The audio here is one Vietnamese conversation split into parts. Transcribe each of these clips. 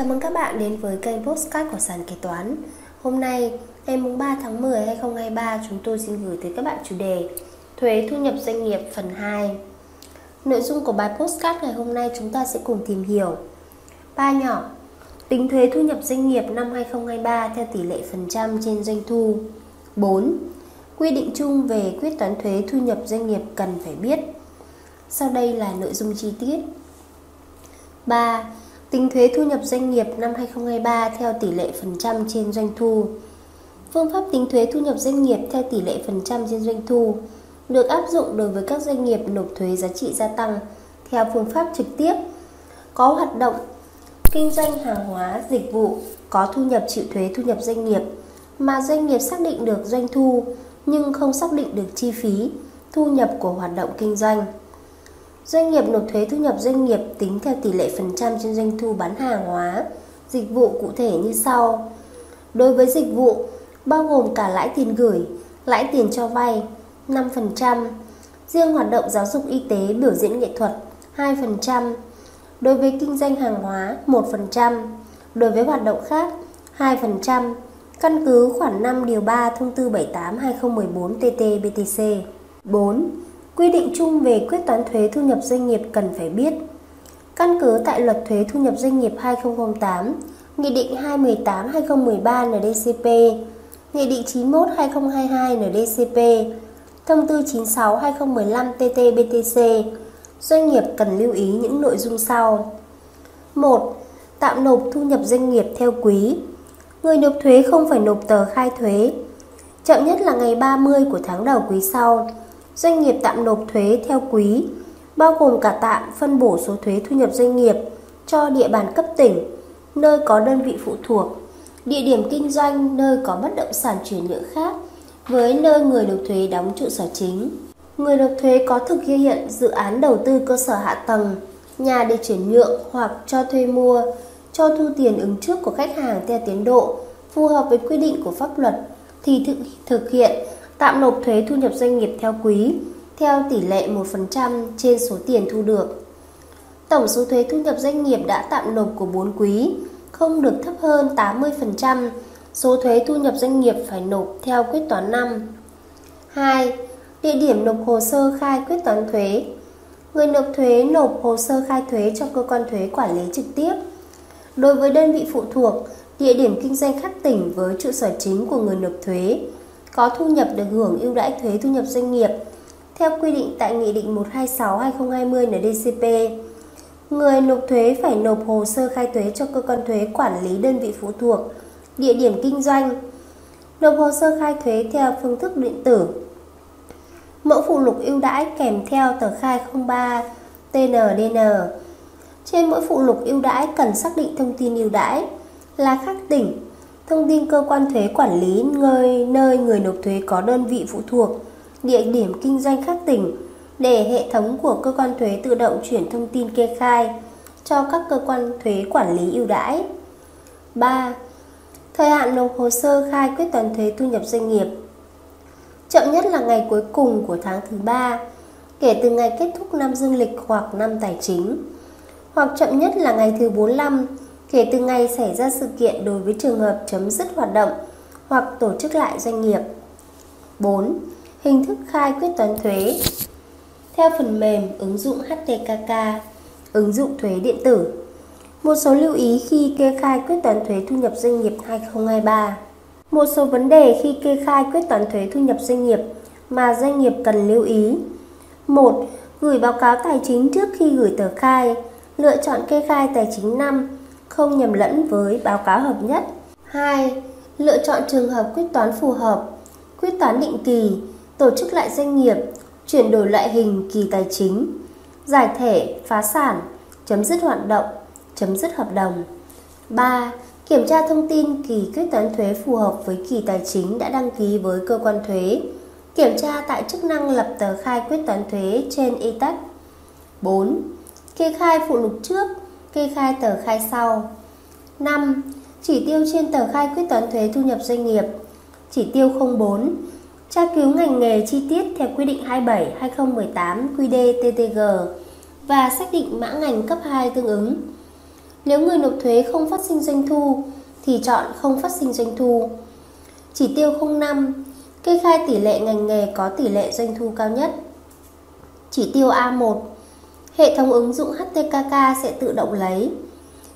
Chào mừng các bạn đến với kênh Postcard của Sàn Kế Toán. Hôm nay, ngày 3 tháng 10 2023, chúng tôi xin gửi tới các bạn chủ đề Thuế thu nhập doanh nghiệp phần 2 Nội dung của bài Postcard ngày hôm nay chúng ta sẽ cùng tìm hiểu. Ba nhỏ Tính thuế thu nhập doanh nghiệp năm 2023 theo tỷ lệ phần trăm trên doanh thu. 4. Quy định chung về quyết toán thuế thu nhập doanh nghiệp cần phải biết. Sau đây là nội dung chi tiết. 3 Tính thuế thu nhập doanh nghiệp năm 2023 theo tỷ lệ phần trăm trên doanh thu. Phương pháp tính thuế thu nhập doanh nghiệp theo tỷ lệ phần trăm trên doanh thu được áp dụng đối với các doanh nghiệp nộp thuế giá trị gia tăng theo phương pháp trực tiếp, có hoạt động kinh doanh hàng hóa, dịch vụ, có thu nhập chịu thuế thu nhập doanh nghiệp mà doanh nghiệp xác định được doanh thu nhưng không xác định được chi phí, thu nhập của hoạt động kinh doanh. Doanh nghiệp nộp thuế thu nhập doanh nghiệp tính theo tỷ lệ phần trăm trên doanh thu bán hàng hóa, dịch vụ cụ thể như sau. Đối với dịch vụ, bao gồm cả lãi tiền gửi, lãi tiền cho vay 5%, riêng hoạt động giáo dục y tế biểu diễn nghệ thuật 2%, đối với kinh doanh hàng hóa 1%, đối với hoạt động khác 2%, căn cứ khoản 5 điều 3 thông tư 78/2014 TT-BTC. 4. Quy định chung về quyết toán thuế thu nhập doanh nghiệp cần phải biết. Căn cứ tại Luật Thuế Thu nhập Doanh nghiệp 2008, Nghị định 218-2013 NDCP, Nghị định 91-2022 NDCP, Thông tư 96-2015 TT-BTC, doanh nghiệp cần lưu ý những nội dung sau. 1. Tạm nộp thu nhập doanh nghiệp theo quý. Người nộp thuế không phải nộp tờ khai thuế. Chậm nhất là ngày 30 của tháng đầu quý sau doanh nghiệp tạm nộp thuế theo quý, bao gồm cả tạm phân bổ số thuế thu nhập doanh nghiệp cho địa bàn cấp tỉnh, nơi có đơn vị phụ thuộc, địa điểm kinh doanh nơi có bất động sản chuyển nhượng khác với nơi người nộp thuế đóng trụ sở chính. Người nộp thuế có thực hiện dự án đầu tư cơ sở hạ tầng, nhà để chuyển nhượng hoặc cho thuê mua, cho thu tiền ứng trước của khách hàng theo tiến độ phù hợp với quy định của pháp luật thì thực, thực hiện tạm nộp thuế thu nhập doanh nghiệp theo quý theo tỷ lệ 1% trên số tiền thu được. Tổng số thuế thu nhập doanh nghiệp đã tạm nộp của 4 quý không được thấp hơn 80% số thuế thu nhập doanh nghiệp phải nộp theo quyết toán năm. 2. Địa điểm nộp hồ sơ khai quyết toán thuế. Người nộp thuế nộp hồ sơ khai thuế cho cơ quan thuế quản lý trực tiếp. Đối với đơn vị phụ thuộc, địa điểm kinh doanh khác tỉnh với trụ sở chính của người nộp thuế có thu nhập được hưởng ưu đãi thuế thu nhập doanh nghiệp theo quy định tại Nghị định 126/2020 NDCP. Người nộp thuế phải nộp hồ sơ khai thuế cho cơ quan thuế quản lý đơn vị phụ thuộc, địa điểm kinh doanh. Nộp hồ sơ khai thuế theo phương thức điện tử. Mẫu phụ lục ưu đãi kèm theo tờ khai 03 TNDN. Trên mỗi phụ lục ưu đãi cần xác định thông tin ưu đãi là khác tỉnh, thông tin cơ quan thuế quản lý nơi, nơi người nộp thuế có đơn vị phụ thuộc, địa điểm kinh doanh khác tỉnh để hệ thống của cơ quan thuế tự động chuyển thông tin kê khai cho các cơ quan thuế quản lý ưu đãi. 3. Thời hạn nộp hồ sơ khai quyết toán thuế thu nhập doanh nghiệp chậm nhất là ngày cuối cùng của tháng thứ 3 kể từ ngày kết thúc năm dương lịch hoặc năm tài chính hoặc chậm nhất là ngày thứ 45 kể từ ngày xảy ra sự kiện đối với trường hợp chấm dứt hoạt động hoặc tổ chức lại doanh nghiệp. 4. Hình thức khai quyết toán thuế Theo phần mềm ứng dụng HTKK, ứng dụng thuế điện tử. Một số lưu ý khi kê khai quyết toán thuế thu nhập doanh nghiệp 2023. Một số vấn đề khi kê khai quyết toán thuế thu nhập doanh nghiệp mà doanh nghiệp cần lưu ý. 1. Gửi báo cáo tài chính trước khi gửi tờ khai. Lựa chọn kê khai tài chính năm không nhầm lẫn với báo cáo hợp nhất. 2. Lựa chọn trường hợp quyết toán phù hợp, quyết toán định kỳ, tổ chức lại doanh nghiệp, chuyển đổi loại hình kỳ tài chính, giải thể, phá sản, chấm dứt hoạt động, chấm dứt hợp đồng. 3. Kiểm tra thông tin kỳ quyết toán thuế phù hợp với kỳ tài chính đã đăng ký với cơ quan thuế. Kiểm tra tại chức năng lập tờ khai quyết toán thuế trên e-tax. 4. Kê khai phụ lục trước kê khai tờ khai sau. 5. Chỉ tiêu trên tờ khai quyết toán thuế thu nhập doanh nghiệp. Chỉ tiêu 04. Tra cứu ngành nghề chi tiết theo quy định 27/2018 QĐ-TTG và xác định mã ngành cấp 2 tương ứng. Nếu người nộp thuế không phát sinh doanh thu, thì chọn không phát sinh doanh thu. Chỉ tiêu 05 kê khai tỷ lệ ngành nghề có tỷ lệ doanh thu cao nhất. Chỉ tiêu A1 Hệ thống ứng dụng HTKK sẽ tự động lấy.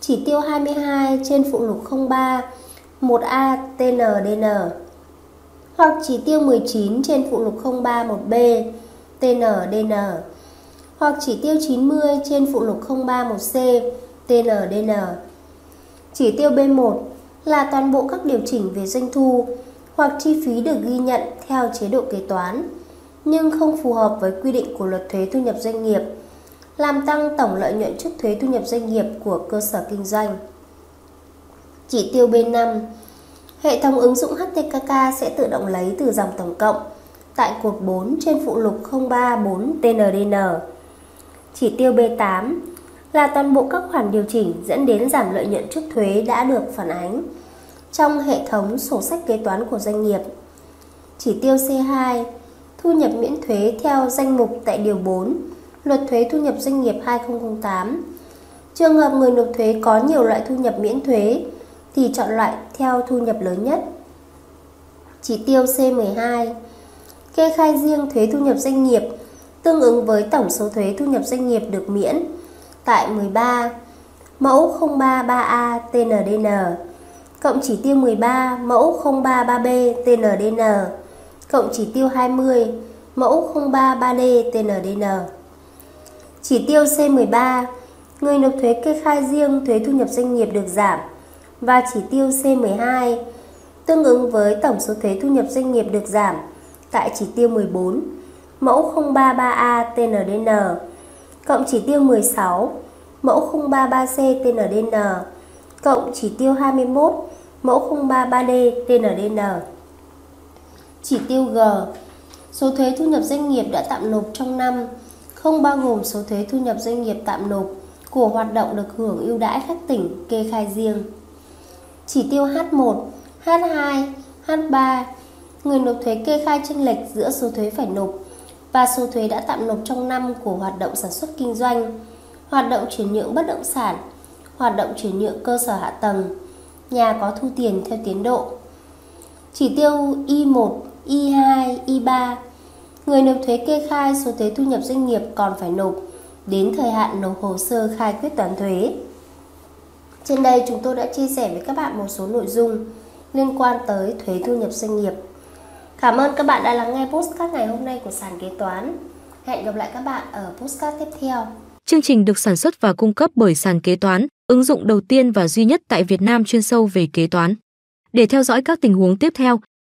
Chỉ tiêu 22 trên phụ lục 03 1A TNDN hoặc chỉ tiêu 19 trên phụ lục 03 1B TNDN hoặc chỉ tiêu 90 trên phụ lục 03 1C TNDN. Chỉ tiêu B1 là toàn bộ các điều chỉnh về doanh thu hoặc chi phí được ghi nhận theo chế độ kế toán, nhưng không phù hợp với quy định của luật thuế thu nhập doanh nghiệp làm tăng tổng lợi nhuận trước thuế thu nhập doanh nghiệp của cơ sở kinh doanh. Chỉ tiêu B5 Hệ thống ứng dụng HTKK sẽ tự động lấy từ dòng tổng cộng tại cột 4 trên phụ lục 034 TNDN. Chỉ tiêu B8 là toàn bộ các khoản điều chỉnh dẫn đến giảm lợi nhuận trước thuế đã được phản ánh trong hệ thống sổ sách kế toán của doanh nghiệp. Chỉ tiêu C2 thu nhập miễn thuế theo danh mục tại điều 4 Luật thuế thu nhập doanh nghiệp 2008. Trường hợp người nộp thuế có nhiều loại thu nhập miễn thuế, thì chọn loại theo thu nhập lớn nhất. Chỉ tiêu C12 Kê khai riêng thuế thu nhập doanh nghiệp tương ứng với tổng số thuế thu nhập doanh nghiệp được miễn tại 13 mẫu 033A TNDN cộng chỉ tiêu 13 mẫu 033B TNDN cộng chỉ tiêu 20 mẫu 033D TNDN. Chỉ tiêu C13, người nộp thuế kê khai riêng thuế thu nhập doanh nghiệp được giảm và chỉ tiêu C12 tương ứng với tổng số thuế thu nhập doanh nghiệp được giảm tại chỉ tiêu 14 mẫu 033A TNDN cộng chỉ tiêu 16 mẫu 033C TNDN cộng chỉ tiêu 21 mẫu 033D TNDN. Chỉ tiêu G số thuế thu nhập doanh nghiệp đã tạm nộp trong năm không bao gồm số thuế thu nhập doanh nghiệp tạm nộp của hoạt động được hưởng ưu đãi các tỉnh kê khai riêng. Chỉ tiêu H1, H2, H3 người nộp thuế kê khai chênh lệch giữa số thuế phải nộp và số thuế đã tạm nộp trong năm của hoạt động sản xuất kinh doanh, hoạt động chuyển nhượng bất động sản, hoạt động chuyển nhượng cơ sở hạ tầng, nhà có thu tiền theo tiến độ. Chỉ tiêu Y1, Y2, Y3 người nộp thuế kê khai số thuế thu nhập doanh nghiệp còn phải nộp đến thời hạn nộp hồ sơ khai quyết toán thuế. Trên đây chúng tôi đã chia sẻ với các bạn một số nội dung liên quan tới thuế thu nhập doanh nghiệp. Cảm ơn các bạn đã lắng nghe postcard ngày hôm nay của sàn kế toán. Hẹn gặp lại các bạn ở postcard tiếp theo. Chương trình được sản xuất và cung cấp bởi sàn kế toán, ứng dụng đầu tiên và duy nhất tại Việt Nam chuyên sâu về kế toán. Để theo dõi các tình huống tiếp theo,